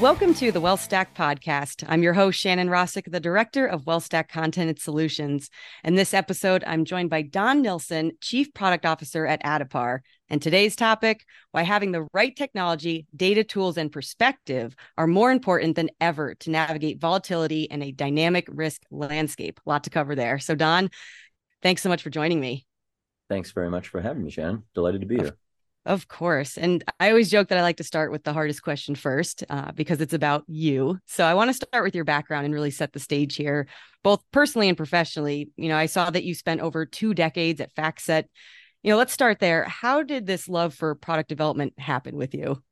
Welcome to the WealthStack podcast. I'm your host, Shannon Rosic, the director of WealthStack Content and Solutions. In this episode, I'm joined by Don Nilsson, Chief Product Officer at Addepar. And today's topic why having the right technology, data tools, and perspective are more important than ever to navigate volatility in a dynamic risk landscape. A lot to cover there. So, Don, thanks so much for joining me. Thanks very much for having me, Shannon. Delighted to be here. Of course. And I always joke that I like to start with the hardest question first uh, because it's about you. So I want to start with your background and really set the stage here, both personally and professionally. You know, I saw that you spent over two decades at FactSet. You know, let's start there. How did this love for product development happen with you?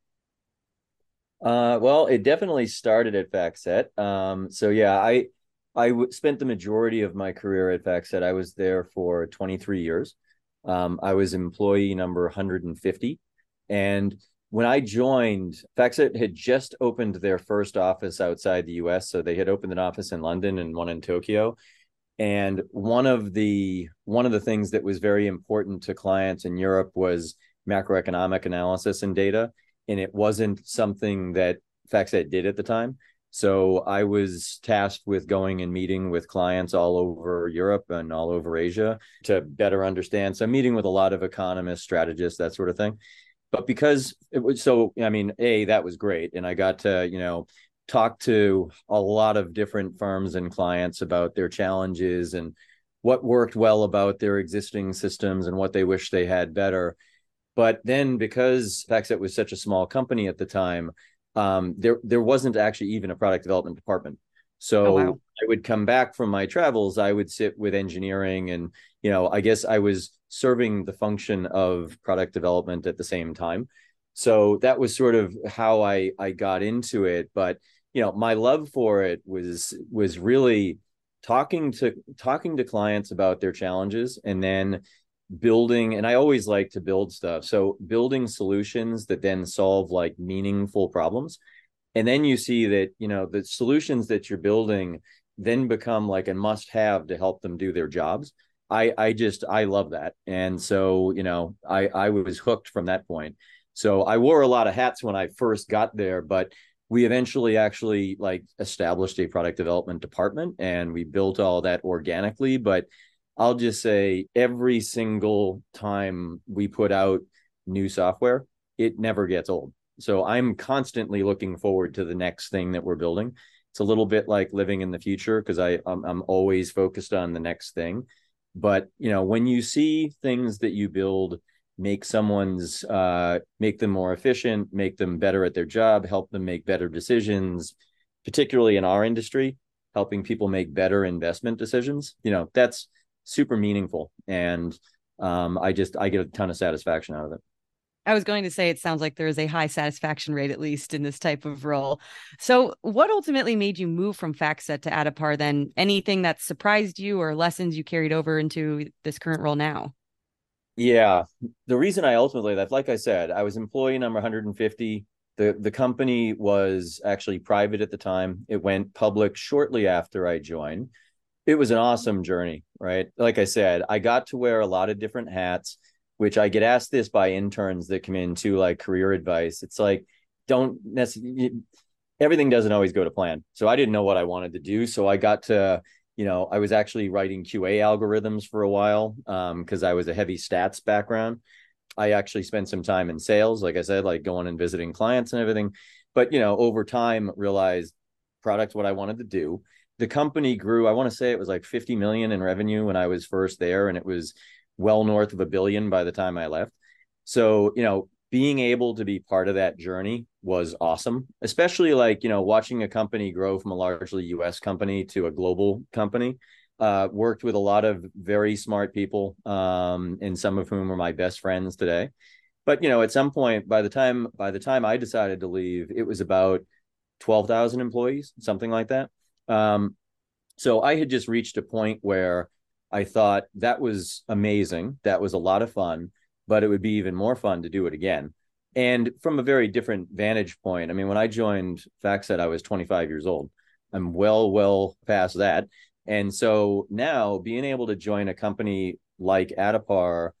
Uh, well, it definitely started at FactSet. Um, so yeah, I I w- spent the majority of my career at FactSet. I was there for 23 years. Um, I was employee number 150. And when I joined, FactSet had just opened their first office outside the US. So they had opened an office in London and one in Tokyo. And one of the one of the things that was very important to clients in Europe was macroeconomic analysis and data. And it wasn't something that FactSet did at the time. So I was tasked with going and meeting with clients all over Europe and all over Asia to better understand. So I'm meeting with a lot of economists, strategists, that sort of thing. But because it was so, I mean, a that was great, and I got to you know talk to a lot of different firms and clients about their challenges and what worked well about their existing systems and what they wish they had better. But then because FactSet was such a small company at the time, um, there there wasn't actually even a product development department. So oh, wow. I would come back from my travels, I would sit with engineering and you know, I guess I was serving the function of product development at the same time. So that was sort of how I I got into it, but you know, my love for it was was really talking to talking to clients about their challenges and then building and i always like to build stuff. So building solutions that then solve like meaningful problems. And then you see that you know the solutions that you're building then become like a must have to help them do their jobs. I i just i love that. And so you know i i was hooked from that point. So i wore a lot of hats when i first got there but we eventually actually like established a product development department and we built all that organically. But I'll just say every single time we put out new software, it never gets old. So I'm constantly looking forward to the next thing that we're building. It's a little bit like living in the future because I I'm, I'm always focused on the next thing. But you know, when you see things that you build make someone's uh, make them more efficient, make them better at their job, help them make better decisions, particularly in our industry, helping people make better investment decisions. You know, that's super meaningful and um, i just i get a ton of satisfaction out of it I was going to say it sounds like there is a high satisfaction rate, at least in this type of role. So, what ultimately made you move from FactSet to Addepar? Then, anything that surprised you or lessons you carried over into this current role now? Yeah, the reason I ultimately left, like I said, I was employee number 150. the The company was actually private at the time. It went public shortly after I joined it was an awesome journey, right? Like I said, I got to wear a lot of different hats, which I get asked this by interns that come in to like career advice. It's like, don't necessarily, everything doesn't always go to plan. So I didn't know what I wanted to do. So I got to, you know, I was actually writing QA algorithms for a while because um, I was a heavy stats background. I actually spent some time in sales, like I said, like going and visiting clients and everything. But, you know, over time realized product what I wanted to do the company grew. I want to say it was like 50 million in revenue when I was first there, and it was well north of a billion by the time I left. So, you know, being able to be part of that journey was awesome, especially like, you know, watching a company grow from a largely US company to a global company. Uh, worked with a lot of very smart people, um, and some of whom are my best friends today. But you know, at some point, by the time by the time I decided to leave, it was about twelve thousand employees, something like that. Um, so I had just reached a point where I thought that was amazing. That was a lot of fun, but it would be even more fun to do it again. And from a very different vantage point. I mean, when I joined FactSet, I was 25 years old. I'm well, well past that. And so now being able to join a company like Addepar,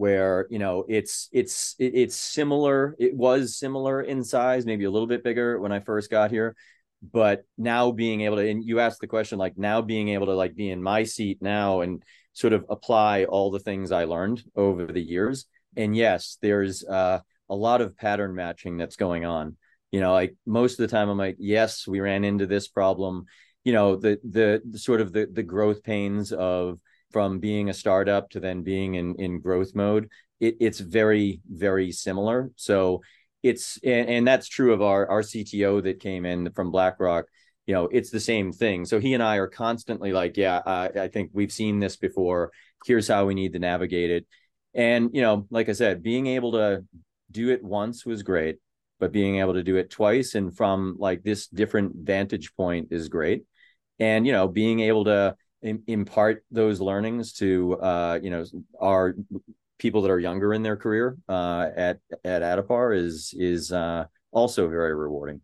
where you know it's it's it's similar it was similar in size maybe a little bit bigger when i first got here but now being able to and you asked the question like now being able to like be in my seat now and sort of apply all the things i learned over the years. And yes there's uh, a lot of pattern matching that's going on. You know like most of the time i'm like yes we ran into this problem. You know the the, the sort of the the growth pains of from being a startup to then being in in growth mode it, it's very very similar. So it's and, and that's true of our our cto that came in from blackrock you know it's the same thing. So he and i are constantly like yeah uh, i think we've seen this before. Here's how we need to navigate it. And you know like i said being able to do it once was great but being able to do it twice and from like this different vantage point is great. And you know being able to impart those learnings to uh, you know our people that are younger in their career uh, at at Addepar is is uh, also very rewarding.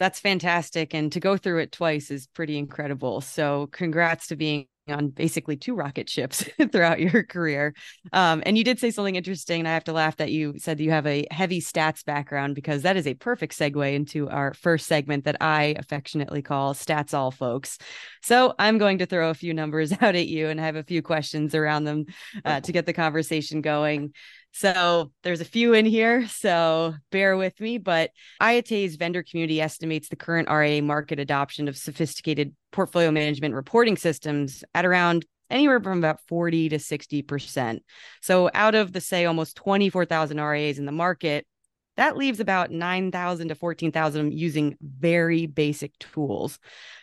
That's fantastic, and to go through it twice is pretty incredible. So, congrats to being on basically two rocket ships throughout your career. Um, and you did say something interesting, and I have to laugh that you said you have a heavy stats background because that is a perfect segue into our first segment that I affectionately call Stats All Folks. So I'm going to throw a few numbers out at you and have a few questions around them uh, to get the conversation going. So there's a few in here, so bear with me. But IATA's vendor community estimates the current RIA market adoption of sophisticated portfolio management reporting systems at around anywhere from about 40 to 60%. So out of the say almost 24,000 RIAs in the market, that leaves about 9,000 to 14,000 using very basic tools.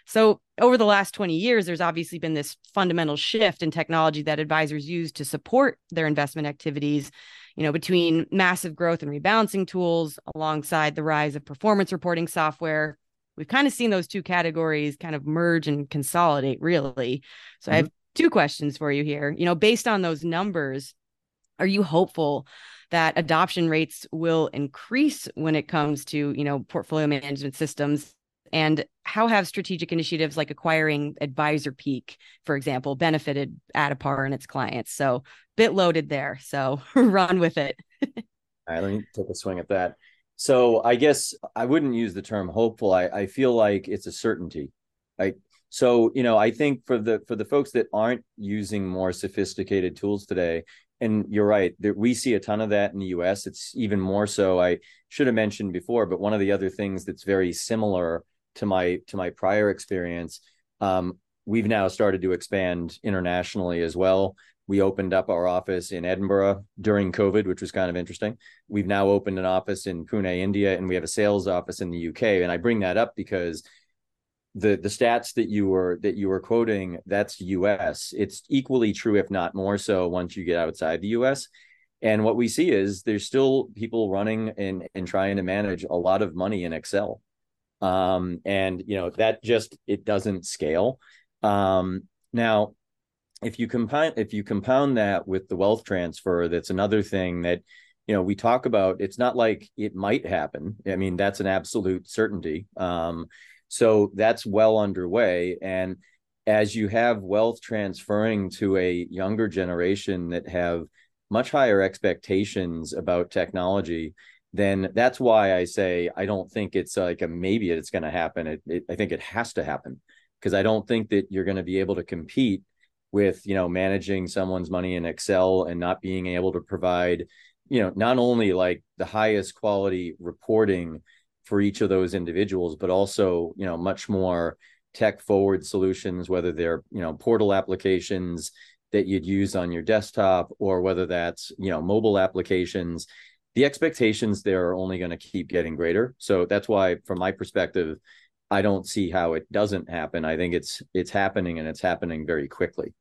So, over the last 20 years, there's obviously been this fundamental shift in technology that advisors use to support their investment activities, you know, between massive growth and rebalancing tools alongside the rise of performance reporting software. We've kind of seen those two categories kind of merge and consolidate, really. So, mm-hmm. I have two questions for you here. You know, based on those numbers, are you hopeful that adoption rates will increase when it comes to you know portfolio management systems. And how have strategic initiatives like acquiring advisor peak for example benefited Addepar and its clients? So bit loaded there so run with it. All right let me take a swing at that. So i guess i wouldn't use the term hopeful. I, I feel like it's a certainty. Like so you know i think for the for the folks that aren't using more sophisticated tools today and you're right we see a ton of that in the us it's even more so i should have mentioned before but one of the other things that's very similar to my to my prior experience um, we've now started to expand internationally as well. We opened up our office in edinburgh during covid which was kind of interesting. We've now opened an office in pune india and we have a sales office in the uk and i bring that up because the the stats that you were that you were quoting that's us it's equally true if not more so once you get outside the us and what we see is there's still people running and and trying to manage a lot of money in excel. Um and you know that just it doesn't scale. Um now if you compound if you compound that with the wealth transfer that's another thing that you know we talk about it's not like it might happen. I mean that's an absolute certainty. Um so that's well underway. And as you have wealth transferring to a younger generation that have much higher expectations about technology, then that's why I say I don't think it's like a maybe it's going to happen. It, it, I think it has to happen because I don't think that you're going to be able to compete with you know managing someone's money in Excel and not being able to provide you know not only like the highest quality reporting for each of those individuals, but also, you know, much more tech forward solutions, whether they're, you know, portal applications that you'd use on your desktop or whether that's, you know, mobile applications. The expectations there are only going to keep getting greater. So that's why, from my perspective, I don't see how it doesn't happen. I think it's it's happening and it's happening very quickly.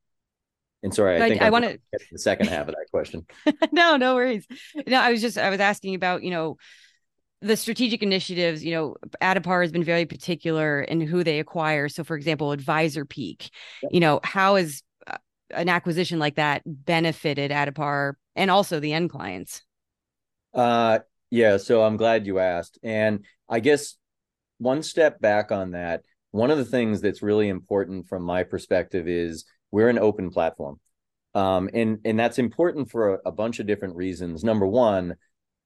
And sorry, I think I, I want to the second half of that question. no, no worries. No, I was just I was asking about you know the strategic initiatives, you know, Addepar has been very particular in who they acquire. So, for example, Advisor Peak, you know, how has uh, an acquisition like that benefited Addepar and also the end clients? Uh, yeah. So I'm glad you asked. And I guess one step back on that, one of the things that's really important from my perspective is we're an open platform. Um, and and that's important for a, a bunch of different reasons. Number one,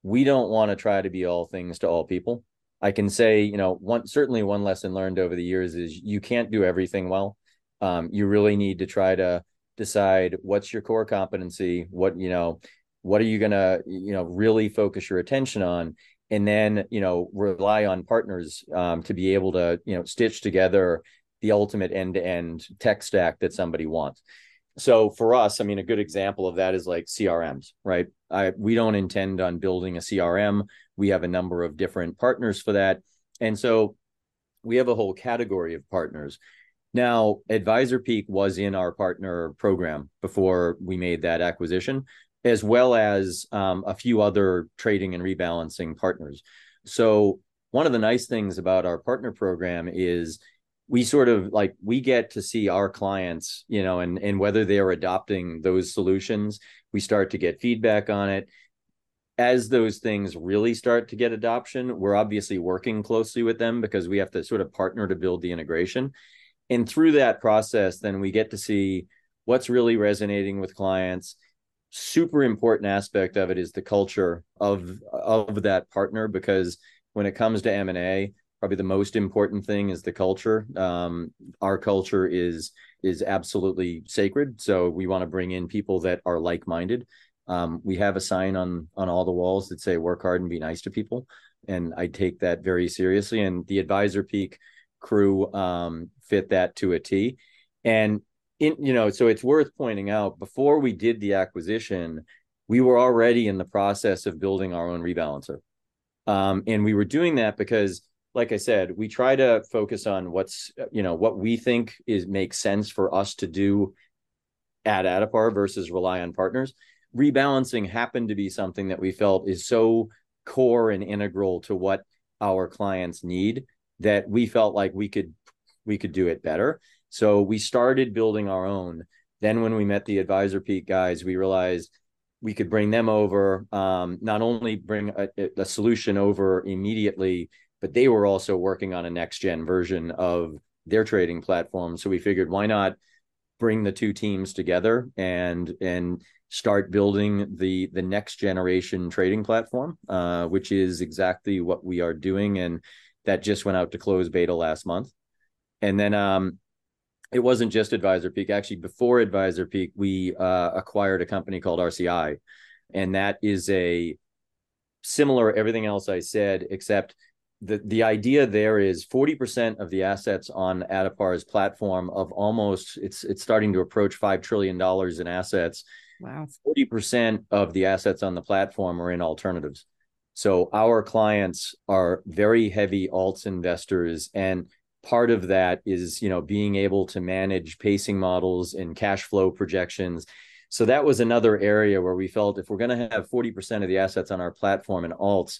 we don't want to try to be all things to all people. I can say, you know, one certainly one lesson learned over the years is you can't do everything well. Um, you really need to try to decide what's your core competency, what you know, what are you gonna, you know, really focus your attention on, and then you know rely on partners um, to be able to you know stitch together the ultimate end-to-end tech stack that somebody wants so for us i mean a good example of that is like crms right? I, we don't intend on building a crm we have a number of different partners for that. And so we have a whole category of partners. Now advisor peak was in our partner program before we made that acquisition as well as um, a few other trading and rebalancing partners. So one of the nice things about our partner program is we sort of like we get to see our clients, you know, and and whether they are adopting those solutions, we start to get feedback on it. As those things really start to get adoption, we're obviously working closely with them because we have to sort of partner to build the integration. And through that process, then we get to see what's really resonating with clients super important aspect of it is the culture of of that partner because when it comes to m&a probably the most important thing is the culture. Um, our culture is is absolutely sacred. So we want to bring in people that are like-minded. Um, we have a sign on on all the walls that say work hard and be nice to people. And i take that very seriously. And the Advisor Peak crew um, fit that to a t. And in you know so it's worth pointing out before we did the acquisition we were already in the process of building our own rebalancer. Um, and we were doing that because like i said we try to focus on what's you know what we think is makes sense for us to do at Addepar versus rely on partners rebalancing happened to be something that we felt is so core and integral to what our clients need that we felt like we could we could do it better so we started building our own. Then when we met the advisorpeak guys, we realized we could bring them over, um, not only bring a, a, solution over immediately, but they were also working on a next gen version of their trading platform. So we figured why not bring the two teams together and and start building the the next generation trading platform, uh, which is exactly what we are doing, and that just went out to close beta last month. And then um, it wasn't just Advisor Peak. actually before Advisor Peak, we uh, acquired a company called rci and that is a similar everything else i said except the the idea there is 40% of the assets on Addepar's platform of almost it's it's starting to approach 5 trillion dollars in assets. Wow. 40% of the assets on the platform are in alternatives. So our clients are very heavy alts investors and part of that is you know being able to manage pacing models and cash flow projections. So that was another area where we felt if we're going to have 40% of the assets on our platform in alts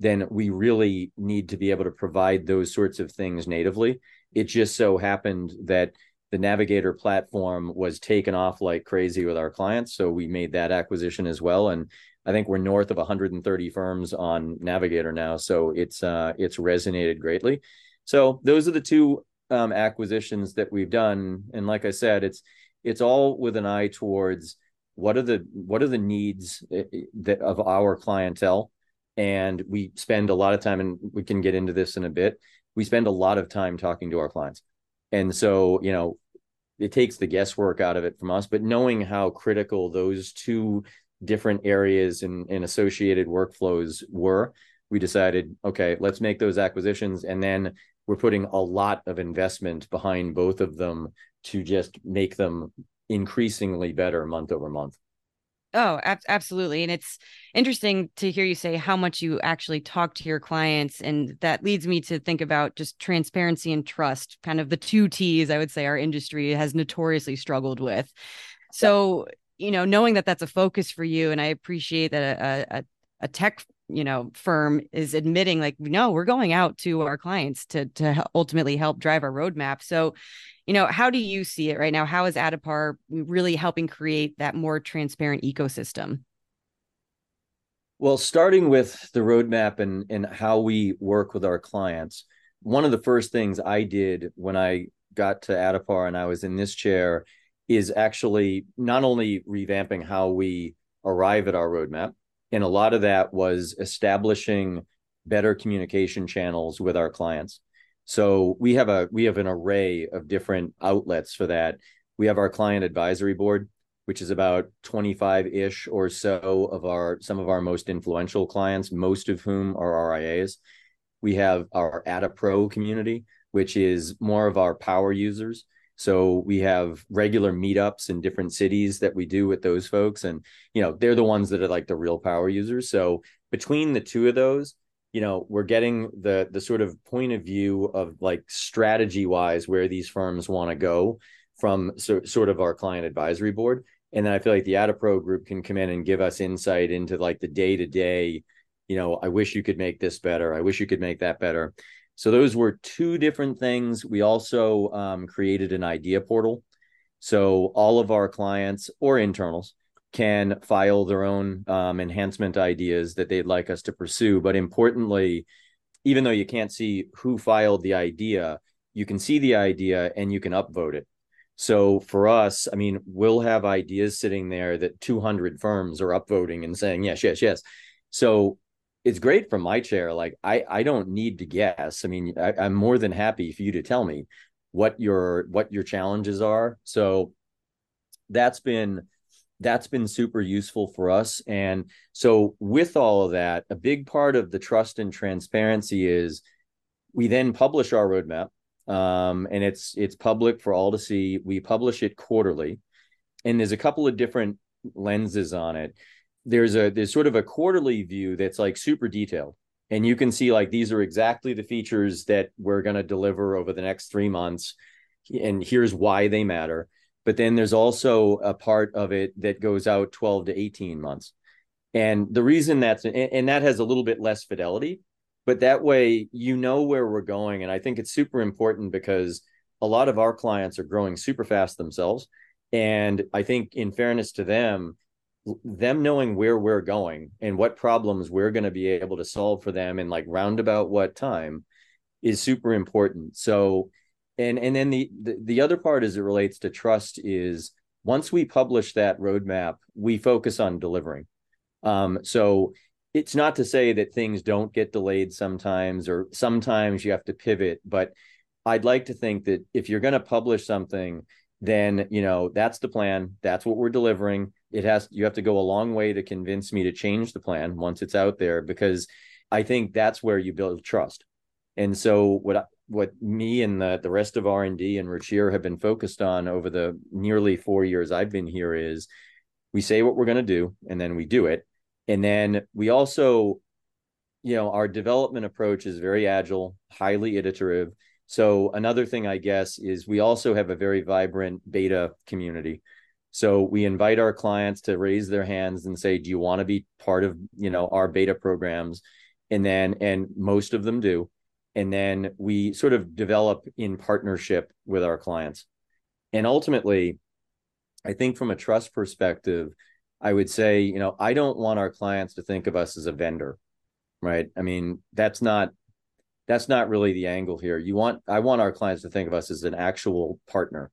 then we really need to be able to provide those sorts of things natively. It just so happened that the navigator platform was taken off like crazy with our clients so we made that acquisition as well and i think we're north of 130 firms on navigator now so it's uh it's resonated greatly. So those are the two um, acquisitions that we've done, and like I said, it's it's all with an eye towards what are the what are the needs eh, eh, that of our clientele, and we spend a lot of time, and we can get into this in a bit. We spend a lot of time talking to our clients, and so you know it takes the guesswork out of it from us. But knowing how critical those two different areas and, associated workflows were, we decided, okay, let's make those acquisitions and then we're putting a lot of investment behind both of them to just make them increasingly better month over month. Oh, ab- absolutely. And it's interesting to hear you say how much you actually talk to your clients. And that leads me to think about just transparency and trust, kind of the two T's I would say our industry has notoriously struggled with. So, you know, knowing that that's a focus for you, and I appreciate that a, a, a tech you know firm is admitting like no we're going out to our clients to to ultimately help drive our roadmap. So you know how do you see it right now? How is Addepar really helping create that more transparent ecosystem? Well starting with the roadmap and and how we work with our clients one of the first things i did when i got to Addepar and i was in this chair is actually not only revamping how we arrive at our roadmap, and a lot of that was establishing better communication channels with our clients. So we have a we have an array of different outlets for that. We have our client advisory board, which is about 25-ish or so of our some of our most influential clients, most of whom are RIAs. We have our AdaPro community, which is more of our power users. So we have regular meetups in different cities that we do with those folks. And, you know, they're the ones that are like the real power users. So between the two of those, you know, we're getting the the sort of point of view of like strategy wise where these firms want to go from so, sort of our client advisory board. And then I feel like the AdaPro group can come in and give us insight into like the day to day, you know, I wish you could make this better. I wish you could make that better. So those were two different things. We also um, created an idea portal. So all of our clients or internals can file their own um, enhancement ideas that they'd like us to pursue. But importantly, even though you can't see who filed the idea, you can see the idea and you can upvote it. So for us, I mean, we'll have ideas sitting there that 200 firms are upvoting and saying, yes, yes, yes. So it's great from my chair. Like I, I don't need to guess. I mean, I, I'm more than happy for you to tell me what your what your challenges are. So that's been that's been super useful for us. And so with all of that, a big part of the trust and transparency is we then publish our roadmap. Um, and it's it's public for all to see. We publish it quarterly, and there's a couple of different lenses on it there's a there's sort of a quarterly view that's like super detailed. And you can see like these are exactly the features that we're going to deliver over the next three months. And here's why they matter. But then there's also a part of it that goes out 12 to 18 months. And the reason that's and that has a little bit less fidelity but that way you know where we're going. And i think it's super important because a lot of our clients are growing super fast themselves. And i think in fairness to them them knowing where we're going and what problems we're going to be able to solve for them in like roundabout what time is super important. So and and then the, the the other part as it relates to trust is once we publish that roadmap we focus on delivering. Um so it's not to say that things don't get delayed sometimes or sometimes you have to pivot but i'd like to think that if you're going to publish something then you know that's the plan. That's what we're delivering it has you have to go a long way to convince me to change the plan once it's out there because i think that's where you build trust. And so what what me and the, the rest of r&d and Ruchir have been focused on over the nearly four years i've been here is we say what we're going to do and then we do it. And then we also you know our development approach is very agile highly iterative. So another thing i guess is we also have a very vibrant beta community so we invite our clients to raise their hands and say, "Do you want to be part of you know our beta programs?" And then and most of them do. And then we sort of develop in partnership with our clients. And ultimately, I think from a trust perspective, I would say, you know, I don't want our clients to think of us as a vendor, right? I mean, that's not that's not really the angle here. You want I want our clients to think of us as an actual partner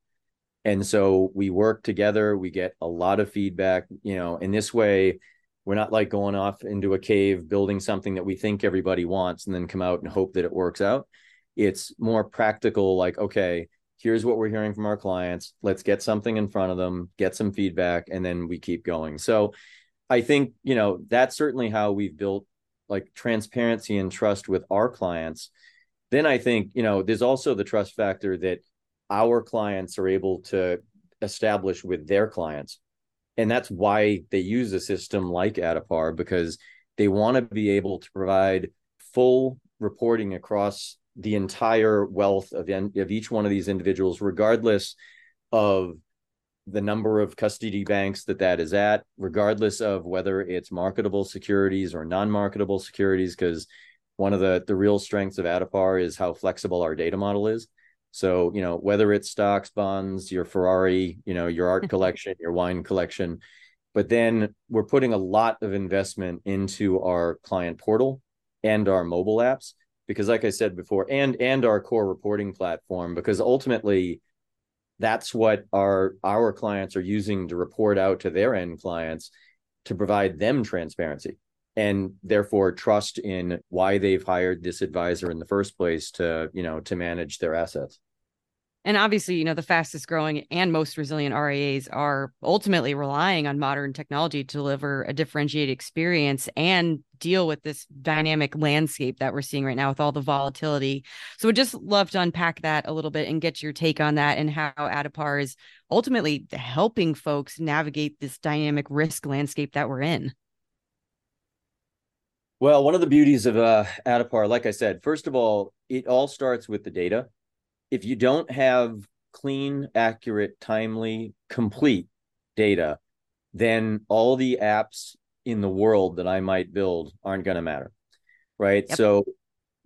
and so we work together we get a lot of feedback you know in this way we're not like going off into a cave building something that we think everybody wants and then come out and hope that it works out. It's more practical like okay here's what we're hearing from our clients let's get something in front of them get some feedback and then we keep going. So i think you know that's certainly how we've built like transparency and trust with our clients. Then i think you know there's also the trust factor that our clients are able to establish with their clients. And that's why they use a system like Addepar because they want to be able to provide full reporting across the entire wealth of, of each one of these individuals, regardless of the number of custody banks that that is at, regardless of whether it's marketable securities or non-marketable securities, because one of the the real strengths of Addepar is how flexible our data model is. So, you know, whether it's stocks, bonds, your Ferrari, you know, your art collection, your wine collection, but then we're putting a lot of investment into our client portal and our mobile apps because like I said before and and our core reporting platform because ultimately that's what our our clients are using to report out to their end clients to provide them transparency and therefore trust in why they've hired this advisor in the first place to you know to manage their assets and obviously, you know, the fastest growing and most resilient RIAs are ultimately relying on modern technology to deliver a differentiated experience and deal with this dynamic landscape that we're seeing right now with all the volatility. So would just love to unpack that a little bit and get your take on that and how Addepar is ultimately helping folks navigate this dynamic risk landscape that we're in. Well, one of the beauties of uh, like I said, first of all, it all starts with the data if you don't have clean, accurate, timely, complete data, then all the apps in the world that I might build aren't going to matter. Right. Yep. So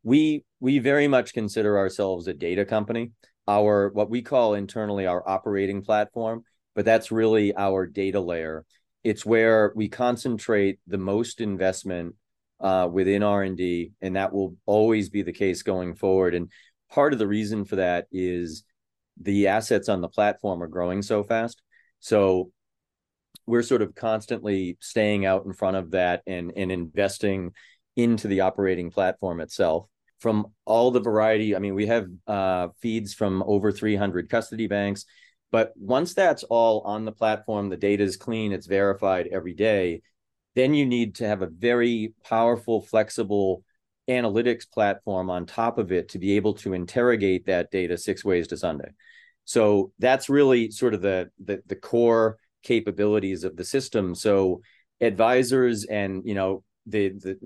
we we very much consider ourselves a data company. Our what we call internally our operating platform, but that's really our data layer. It's where we concentrate the most investment uh, within R and D, and that will always be the case going forward. And part of the reason for that is the assets on the platform are growing so fast. So we're sort of constantly staying out in front of that and, and investing into the operating platform itself from all the variety. I mean, we have uh, feeds from over 300 custody banks, but once that's all on the platform, the data is clean, it's verified every day, then you need to have a very powerful, flexible analytics platform on top of it to be able to interrogate that data six ways to Sunday. So that's really sort of the the, the core capabilities of the system. So advisors and you know the the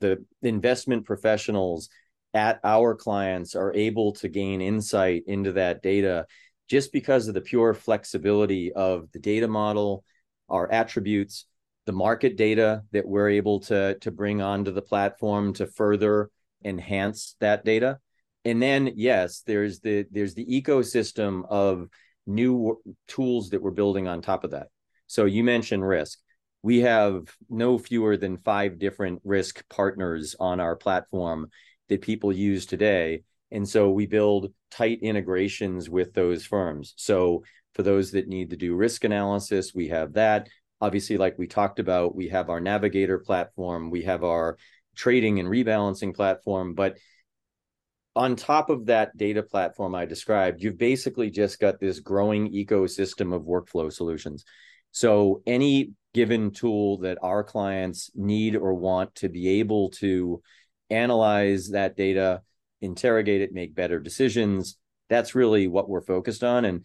the investment professionals at our clients are able to gain insight into that data just because of the pure flexibility of the data model, our attributes, the market data that we're able to to bring onto the platform to further enhance that data. And then yes there's the there's the ecosystem of new tools that we're building on top of that. So you mentioned risk. We have no fewer than five different risk partners on our platform that people use today. And so we build tight integrations with those firms. So for those that need to do risk analysis we have that obviously like we talked about we have our navigator platform we have our trading and rebalancing platform but on top of that data platform i described you've basically just got this growing ecosystem of workflow solutions. So any given tool that our clients need or want to be able to analyze that data interrogate it make better decisions that's really what we're focused on. And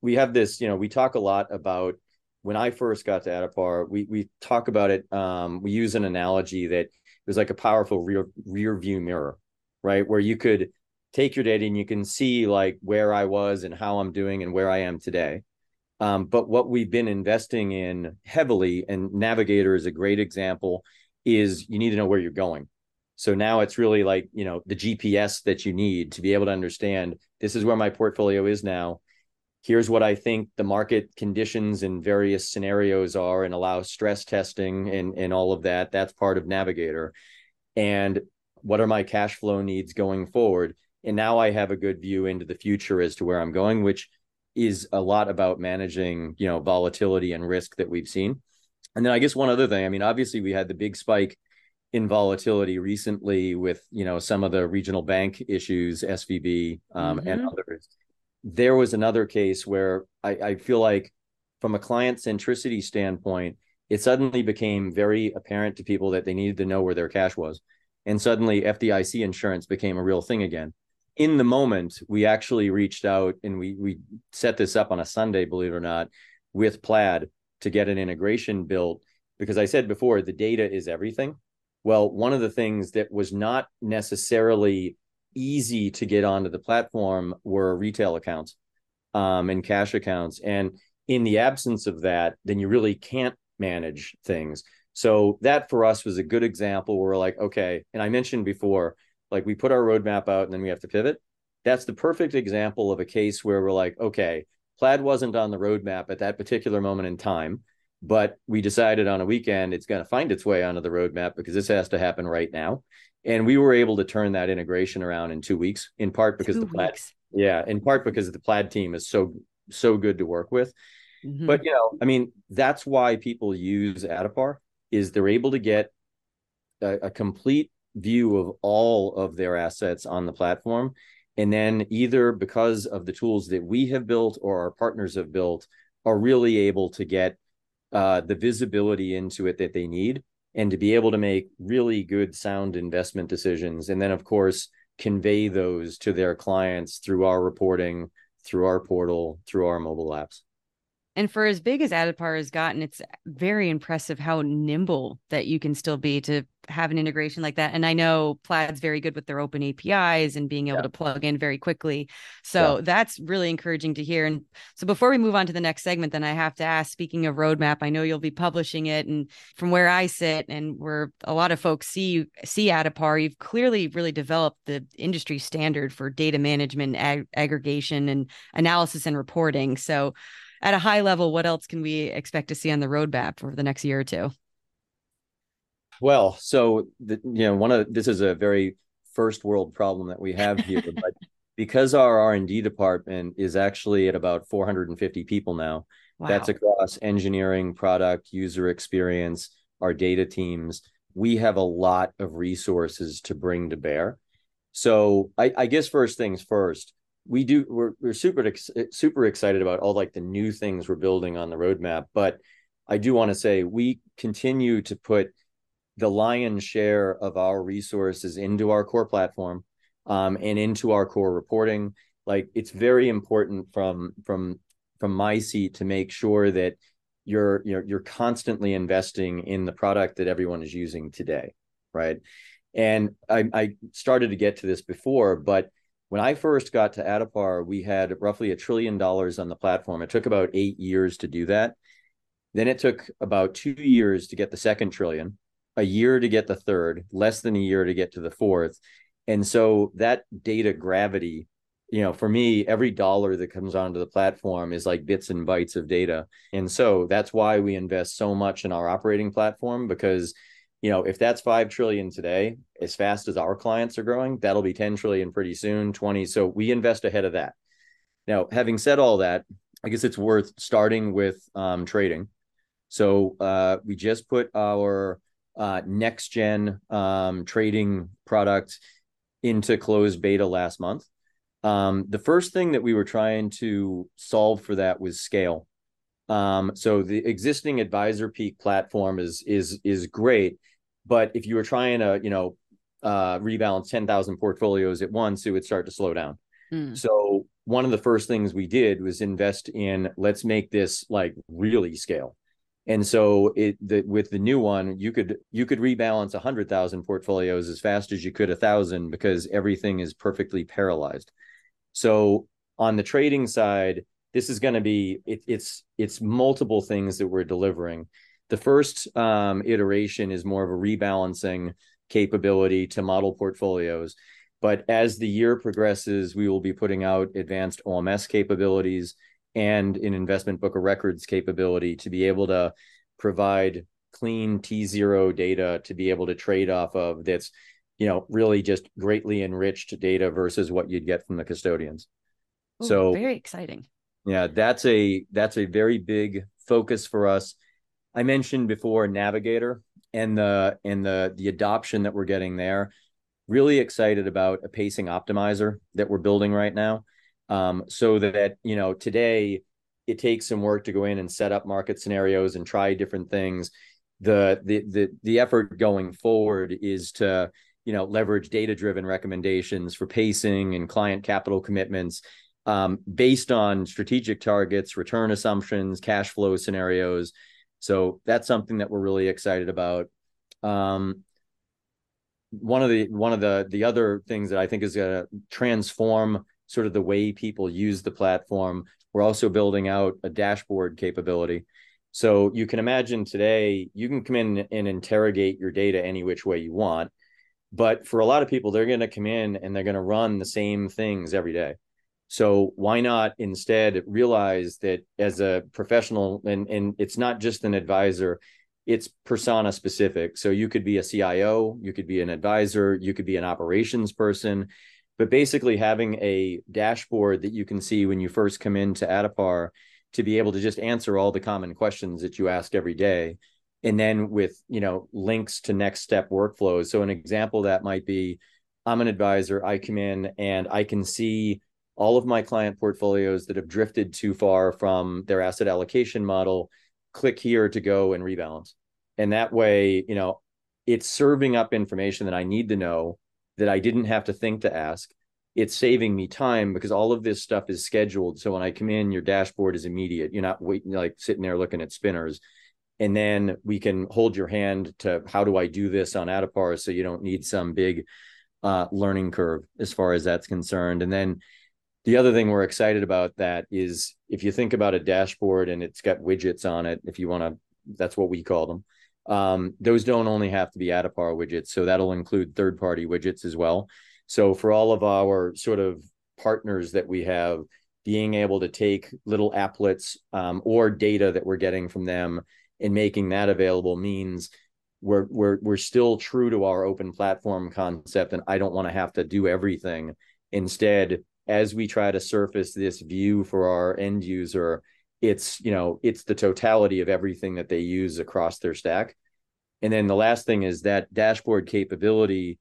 we have this you know we talk a lot about when I first got to Addepar, we we talk about it. Um, we use an analogy that it was like a powerful rear rear view mirror, right? Where you could take your data and you can see like where I was and how I'm doing and where I am today. Um, but what we've been investing in heavily, and Navigator is a great example, is you need to know where you're going. So now it's really like, you know, the GPS that you need to be able to understand this is where my portfolio is now here's what I think the market conditions in various scenarios are and allow stress testing and, and all of that. That's part of Navigator. And what are my cash flow needs going forward? And now I have a good view into the future as to where I'm going, which is a lot about managing, you know, volatility and risk that we've seen. And then I guess one other thing, I mean, obviously we had the big spike in volatility recently with, you know, some of the regional bank issues, SVB um, mm-hmm. and others there was another case where I, I feel like from a client centricity standpoint, it suddenly became very apparent to people that they needed to know where their cash was. And suddenly FDIC insurance became a real thing again. In the moment, we actually reached out and we we set this up on a Sunday, believe it or not, with Plaid to get an integration built because I said before the data is everything. Well, one of the things that was not necessarily easy to get onto the platform were retail accounts um, and cash accounts. And in the absence of that, then you really can't manage things. So that for us was a good example where we're like, okay, and I mentioned before, like we put our roadmap out and then we have to pivot. That's the perfect example of a case where we're like, okay, Plaid wasn't on the roadmap at that particular moment in time, but we decided on a weekend it's going to find its way onto the roadmap because this has to happen right now and we were able to turn that integration around in two weeks in part because two the plaid weeks. yeah in part because the plaid team is so so good to work with. Mm-hmm. But you know, I mean, that's why people use Addepar is they're able to get a, a complete view of all of their assets on the platform. And then either because of the tools that we have built or our partners have built are really able to get uh, the visibility into it that they need and to be able to make really good sound investment decisions and then of course convey those to their clients through our reporting through our portal through our mobile apps. And for as big as Addepar has gotten, it's very impressive how nimble that you can still be to have an integration like that. And I know Plaid's very good with their open APIs and being able yeah. to plug in very quickly. So yeah. that's really encouraging to hear. And so before we move on to the next segment, then I have to ask, speaking of roadmap, I know you'll be publishing it. And from where I sit and where a lot of folks see you see Addepar, you've clearly really developed the industry standard for data management, ag- aggregation and analysis and reporting. So at a high level, what else can we expect to see on the roadmap for the next year or two? Well, so the, you know, one of this is a very first world problem that we have here, but because our R and D department is actually at about 450 people now, wow. that's across engineering, product, user experience, our data teams. We have a lot of resources to bring to bear. So I, I guess first things first, we do we're, we're super super excited about all like the new things we're building on the roadmap but i do want to say we continue to put the lion's share of our resources into our core platform um, and into our core reporting like it's very important from from from my seat to make sure that you're you're you're constantly investing in the product that everyone is using today right and i i started to get to this before but when I first got to Addepar, we had roughly a trillion dollars on the platform. It took about eight years to do that. Then it took about two years to get the second trillion, a year to get the third, less than a year to get to the fourth. And so that data gravity, you know, for me, every dollar that comes onto the platform is like bits and bytes of data. And so that's why we invest so much in our operating platform because you know, if that's 5 trillion today, as fast as our clients are growing, that'll be 10 trillion pretty soon, 20. So we invest ahead of that. Now, having said all that, I guess it's worth starting with um, trading. So uh, we just put our uh, next gen um, trading product into closed beta last month. Um, the first thing that we were trying to solve for that was scale. Um, so the existing Advisor Peak platform is is is great, but if you were trying to you know uh, rebalance ten thousand portfolios at once, it would start to slow down. Mm. So one of the first things we did was invest in let's make this like really scale. And so it the, with the new one, you could you could rebalance a hundred thousand portfolios as fast as you could a thousand because everything is perfectly paralyzed. So on the trading side, this is going to be it, it's it's multiple things that we're delivering the first um, iteration is more of a rebalancing capability to model portfolios but as the year progresses we will be putting out advanced oms capabilities and an investment book of records capability to be able to provide clean t0 data to be able to trade off of that's you know really just greatly enriched data versus what you'd get from the custodians. Ooh, so very exciting. Yeah that's a that's a very big focus for us. I mentioned before navigator and the and the the adoption that we're getting there. Really excited about a pacing optimizer that we're building right now um, so that you know today it takes some work to go in and set up market scenarios and try different things the the the, the effort going forward is to you know leverage data driven recommendations for pacing and client capital commitments um, based on strategic targets, return assumptions, cash flow scenarios. So that's something that we're really excited about. Um, one of the one of the the other things that I think is going to transform sort of the way people use the platform. We're also building out a dashboard capability. So you can imagine today you can come in and interrogate your data any which way you want. But for a lot of people, they're going to come in and they're going to run the same things every day. So why not instead realize that as a professional, and and it's not just an advisor, it's persona specific. So you could be a CIO, you could be an advisor, you could be an operations person. But basically having a dashboard that you can see when you first come into Addepar to be able to just answer all the common questions that you ask every day. And then with you know links to next step workflows. So an example that might be i'm an advisor i come in and i can see all of my client portfolios that have drifted too far from their asset allocation model click here to go and rebalance. And that way you know it's serving up information that i need to know that i didn't have to think to ask it's saving me time because all of this stuff is scheduled. So when I come in, your dashboard is immediate. You're not waiting, like sitting there looking at spinners. And then we can hold your hand to how do I do this on Addepar so you don't need some big uh, learning curve as far as that's concerned. And then the other thing we're excited about that is if you think about a dashboard and it's got widgets on it, if you want to, that's what we call them. Um, those don't only have to be Addepar widgets. So that'll include third party widgets as well. So for all of our sort of partners that we have, being able to take little applets um, or data that we're getting from them and making that available means we're we're we're still true to our open platform concept, and I don't want to have to do everything. Instead, as we try to surface this view for our end user, it's you know it's the totality of everything that they use across their stack. And then the last thing is that dashboard capability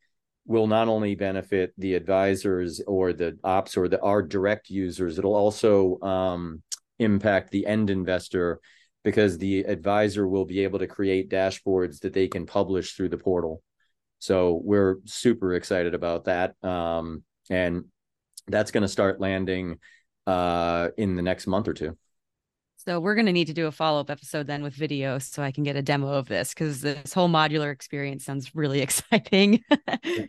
will not only benefit the advisors or the ops or the our direct users it'll also um, impact the end investor because the advisor will be able to create dashboards that they can publish through the portal so we're super excited about that um, and that's going to start landing uh, in the next month or two so we're going to need to do a follow up episode then with video so I can get a demo of this because this whole modular experience sounds really exciting.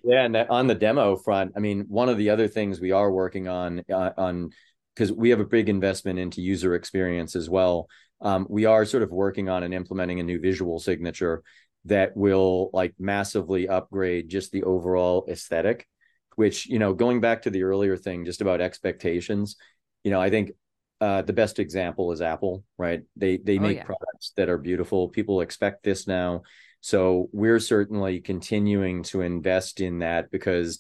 yeah, and on the demo front, I mean, one of the other things we are working on uh, on because we have a big investment into user experience as well. Um, we are sort of working on and implementing a new visual signature that will like massively upgrade just the overall aesthetic. Which you know, going back to the earlier thing, just about expectations. You know, I think uh, the best example is Apple, right? They they oh, make yeah. products that are beautiful. People expect this now. So we're certainly continuing to invest in that because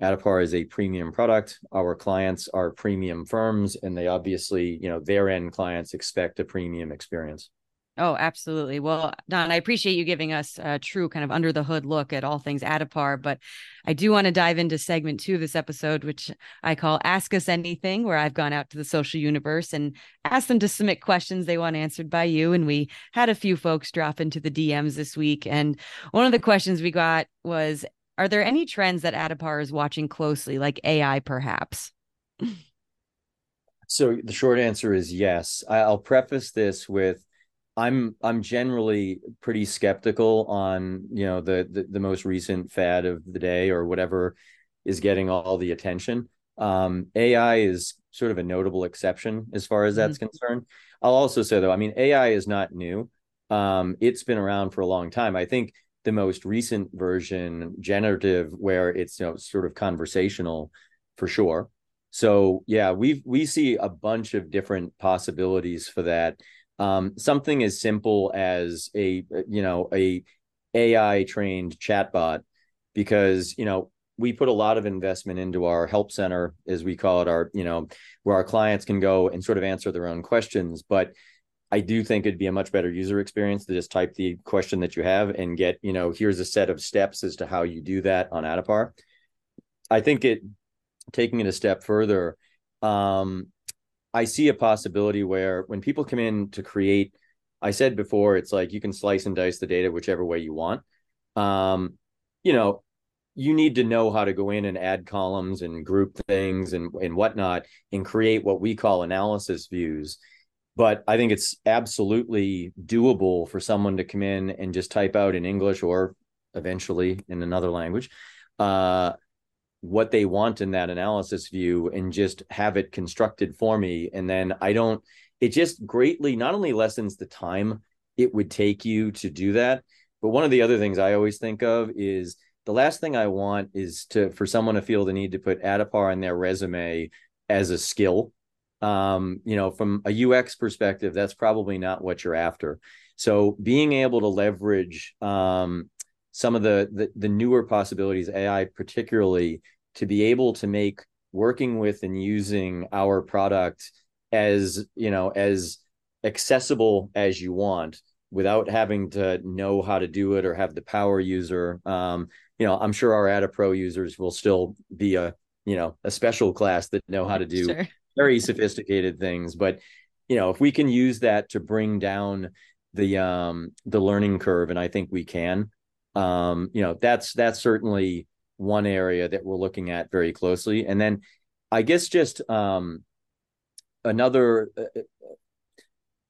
Addepar is a premium product. Our clients are premium firms, and they obviously, you know, their end clients expect a premium experience. Oh, absolutely. Well, Don, I appreciate you giving us a true kind of under the hood look at all things Addepar, but I do want to dive into segment two of this episode, which I call Ask Us Anything, where I've gone out to the social universe and asked them to submit questions they want answered by you. And we had a few folks drop into the DMs this week. And one of the questions we got was Are there any trends that Addepar is watching closely, like AI perhaps? So the short answer is yes. I'll preface this with I'm I'm generally pretty skeptical on you know the, the, the most recent fad of the day or whatever is getting all the attention. Um, AI is sort of a notable exception as far as that's mm-hmm. concerned. I'll also say though, I mean AI is not new. Um, it's been around for a long time. I think the most recent version, generative, where it's you know sort of conversational, for sure. So yeah, we we see a bunch of different possibilities for that um, something as simple as a you know a AI trained chatbot, because you know we put a lot of investment into our help center, as we call it, our you know where our clients can go and sort of answer their own questions, but I do think it'd be a much better user experience to just type the question that you have and get, you know, here's a set of steps as to how you do that on Addepar. I think it taking it a step further, um, I see a possibility where when people come in to create, I said before, it's like you can slice and dice the data whichever way you want. Um, you know, you need to know how to go in and add columns and group things and, and whatnot and create what we call analysis views. But I think it's absolutely doable for someone to come in and just type out in English or eventually in another language, uh, what they want in that analysis view and just have it constructed for me. And then i don't it just greatly not only lessens the time it would take you to do that but one of the other things i always think of is the last thing i want is to for someone to feel the need to put Addepar on their resume as a skill. Um, you know from a ux perspective that's probably not what you're after. So being able to leverage um, some of the, the, the newer possibilities ai particularly to be able to make working with and using our product as you know as accessible as you want without having to know how to do it or have the power user um, you know i'm sure our Addepar users will still be a you know a special class that know how to do sure. very sophisticated things but you know if we can use that to bring down the um the learning curve and i think we can um you know that's that's certainly one area that we're looking at very closely. And then i guess just um another uh, uh,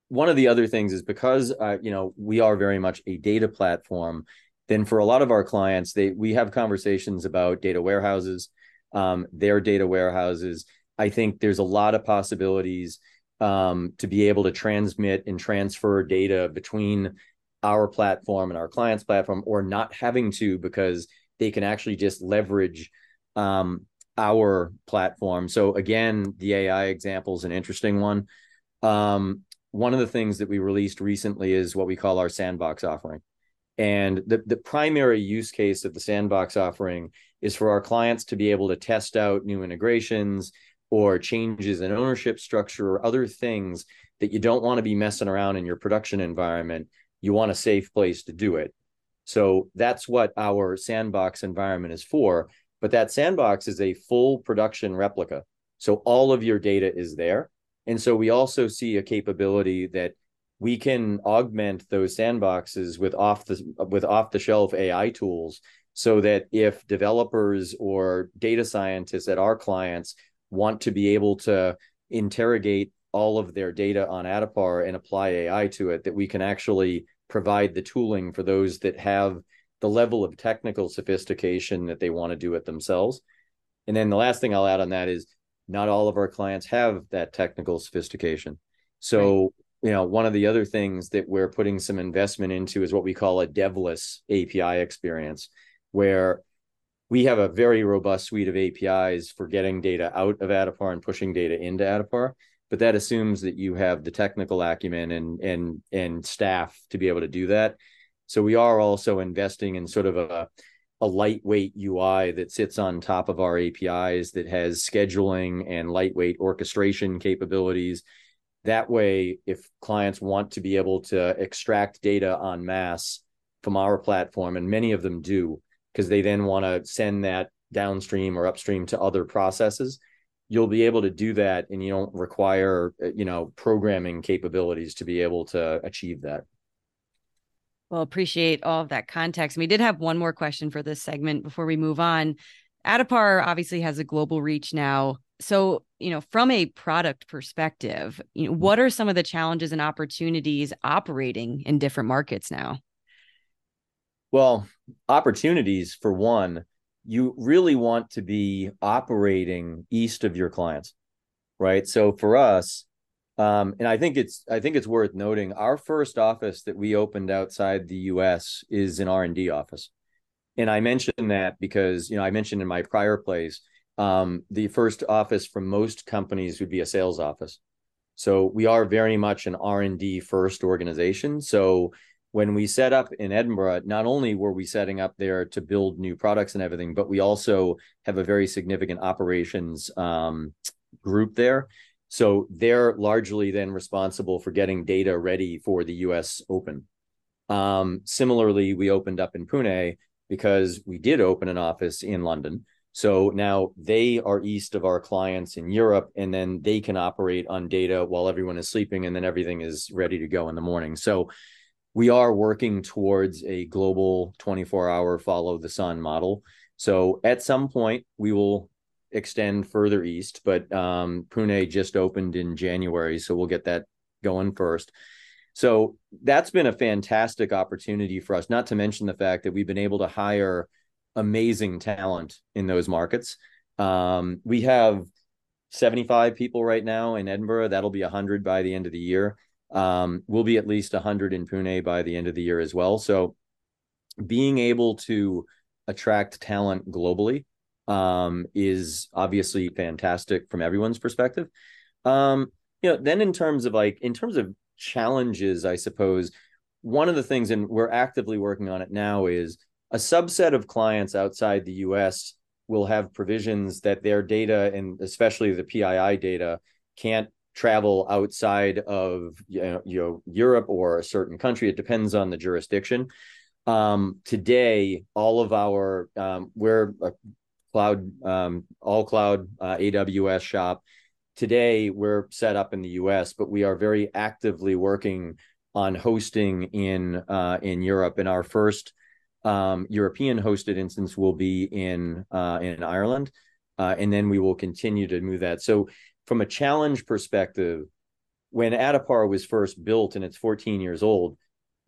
one of the other things is because uh, you know we are very much a data platform then for a lot of our clients they we have conversations about data warehouses um, their data warehouses. I think there's a lot of possibilities um, to be able to transmit and transfer data between our platform and our client's platform or not having to because they can actually just leverage um, our platform. So again, the AI example is an interesting one. Um, one of the things that we released recently is what we call our sandbox offering. And the, the primary use case of the sandbox offering is for our clients to be able to test out new integrations or changes in ownership structure or other things that you don't want to be messing around in your production environment. You want a safe place to do it. So that's what our sandbox environment is for. But that sandbox is a full production replica. So all of your data is there. And so we also see a capability that we can augment those sandboxes with off the with off the shelf AI tools so that if developers or data scientists at our clients want to be able to interrogate all of their data on Addepar and apply AI to it, that we can actually provide the tooling for those that have the level of technical sophistication that they want to do it themselves. And then the last thing I'll add on that is not all of our clients have that technical sophistication. So, right. you know, one of the other things that we're putting some investment into is what we call a devless API experience, where we have a very robust suite of APIs for getting data out of Addepar and pushing data into Addepar. But that assumes that you have the technical acumen and and and staff to be able to do that. So we are also investing in sort of a a lightweight UI that sits on top of our APIs that has scheduling and lightweight orchestration capabilities. That way, if clients want to be able to extract data en masse from our platform, and many of them do, because they then want to send that downstream or upstream to other processes you'll be able to do that and you don't require uh, you know programming capabilities to be able to achieve that. Well appreciate all of that context. We did have one more question for this segment before we move on. Addepar obviously has a global reach now. So you know from a product perspective you know what are some of the challenges and opportunities operating in different markets now? Well, opportunities for one, you really want to be operating east of your clients, right? So for us, um, and I think it's I think it's worth noting our first office that we opened outside the U.S. is an R and D office, and I mentioned that because you know I mentioned in my prior place um, the first office for most companies would be a sales office. So we are very much an R and D first organization. So when we set up in Edinburgh, not only were we setting up there to build new products and everything, but we also have a very significant operations um, group there. So they're largely then responsible for getting data ready for the US Open. Um, similarly, we opened up in Pune because we did open an office in London. So now they are east of our clients in Europe, and then they can operate on data while everyone is sleeping, and then everything is ready to go in the morning. So we are working towards a global 24 hour follow the sun model. So at some point, we will extend further east, but um, Pune just opened in January. So we'll get that going first. So that's been a fantastic opportunity for us, not to mention the fact that we've been able to hire amazing talent in those markets. Um, we have 75 people right now in Edinburgh. That'll be 100 by the end of the year. Um, we'll be at least 100 in Pune by the end of the year as well. So being able to attract talent globally um, is obviously fantastic from everyone's perspective. Um, you know, then in terms of like in terms of challenges, I suppose one of the things, and we're actively working on it now, is a subset of clients outside the U.S will have provisions that their data and especially the PII data can't travel outside of you know, you know Europe or a certain country. It depends on the jurisdiction. Um, today, all of our um, we're a cloud um, all cloud uh, AWS shop. Today, we're set up in the U.S., but we are very actively working on hosting in uh, in Europe. And our first um, European hosted instance will be in uh, in Ireland, uh, and then we will continue to move that. So, from a challenge perspective, when Addepar was first built and it's 14 years old,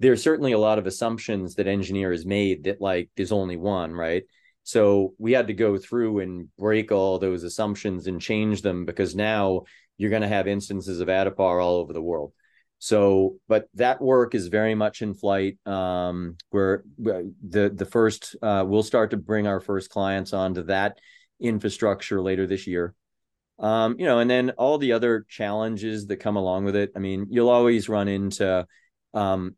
there's certainly a lot of assumptions that engineers made that like there's only one, right? So we had to go through and break all those assumptions and change them because now you're going to have instances of Addepar all over the world. So, but that work is very much in flight. Um, where the the first uh, we'll start to bring our first clients onto that infrastructure later this year. Um, you know, and then all the other challenges that come along with it. I mean, you'll always run into. Um,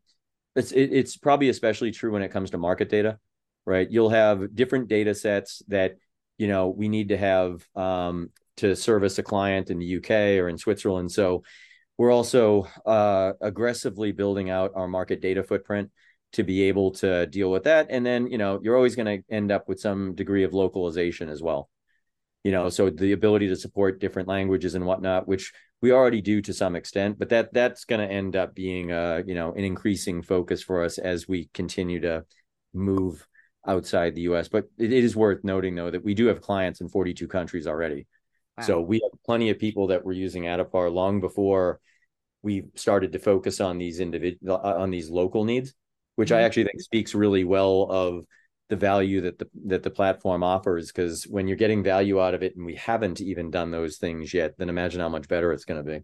it's it, it's probably especially true when it comes to market data, right? You'll have different data sets that you know we need to have um, to service a client in the UK or in Switzerland. So we're also uh, aggressively building out our market data footprint to be able to deal with that. And then, you know, you're always going to end up with some degree of localization as well. You know, so the ability to support different languages and whatnot, which we already do to some extent, but that that's going to end up being, uh, you know, an increasing focus for us as we continue to move outside the U.S. But it, it is worth noting, though, that we do have clients in 42 countries already. Wow. So we have plenty of people that were using Addepar long before we started to focus on these individual on these local needs, which mm-hmm. I actually think speaks really well of the value that the that the platform offers. Because when you're getting value out of it, and we haven't even done those things yet, then imagine how much better it's going to be.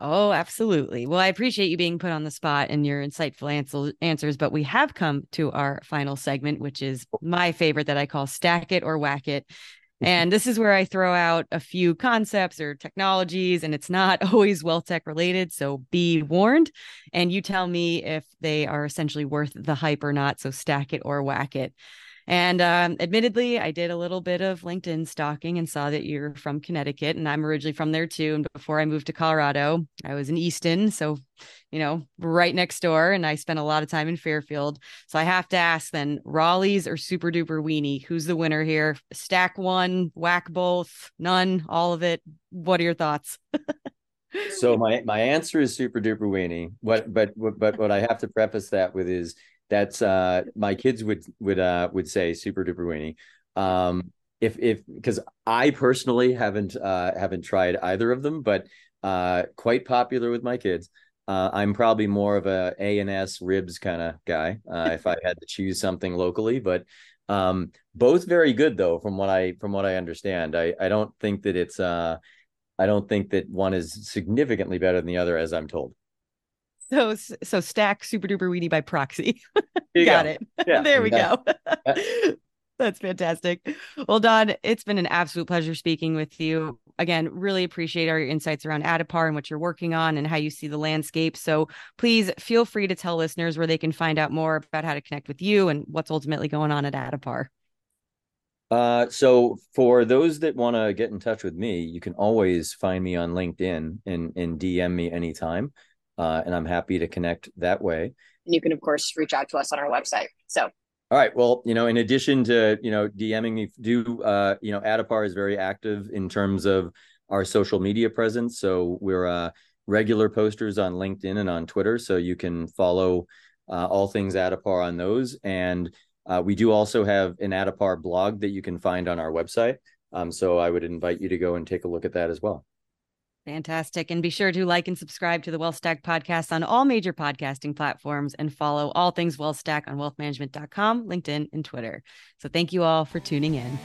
Oh, absolutely. Well, I appreciate you being put on the spot and your insightful answer- answers, but we have come to our final segment, which is my favorite that I call Stack It or Whack It. And this is where I throw out a few concepts or technologies, and it's not always wealth tech related. So be warned. And you tell me if they are essentially worth the hype or not. So stack it or whack it. And um, admittedly, I did a little bit of LinkedIn stalking and saw that you're from Connecticut, and I'm originally from there too. And before I moved to Colorado, I was in Easton, so you know, right next door, and I spent a lot of time in Fairfield. So I have to ask then, Rawley's or Super Duper Weenie, who's the winner here? Stack one, whack both, none, all of it. What are your thoughts? so my my answer is Super Duper Weenie. What but but what I have to preface that with is that's uh my kids would would uh would say super duper weenie. Um if if because I personally haven't uh haven't tried either of them, but uh quite popular with my kids. Uh, I'm probably more of a A and S ribs kind of guy uh, if I had to choose something locally, but um, both very good though from what I from what I understand. I I don't think that it's uh I don't think that one is significantly better than the other as I'm told. So so stack super duper weenie by proxy. Got go. it. Yeah, there we yeah. go. That's fantastic. Well, Don, it's been an absolute pleasure speaking with you. Again, really appreciate all your insights around Addepar and what you're working on and how you see the landscape. So please feel free to tell listeners where they can find out more about how to connect with you and what's ultimately going on at Addepar. Uh, so for those that want to get in touch with me, you can always find me on LinkedIn and, and DM me anytime uh, and I'm happy to connect that way. And you can, of course, reach out to us on our website. So. All right. Well, you know, in addition to you know DMing me, do uh, you know Addepar is very active in terms of our social media presence. So we're uh, regular posters on LinkedIn and on Twitter. So you can follow uh, all things Addepar on those. And uh, we do also have an Addepar blog that you can find on our website. Um, so I would invite you to go and take a look at that as well. Fantastic. And be sure to like and subscribe to the WealthStack podcast on all major podcasting platforms and follow all things WealthStack on wealthmanagement.com, LinkedIn, and Twitter. So thank you all for tuning in.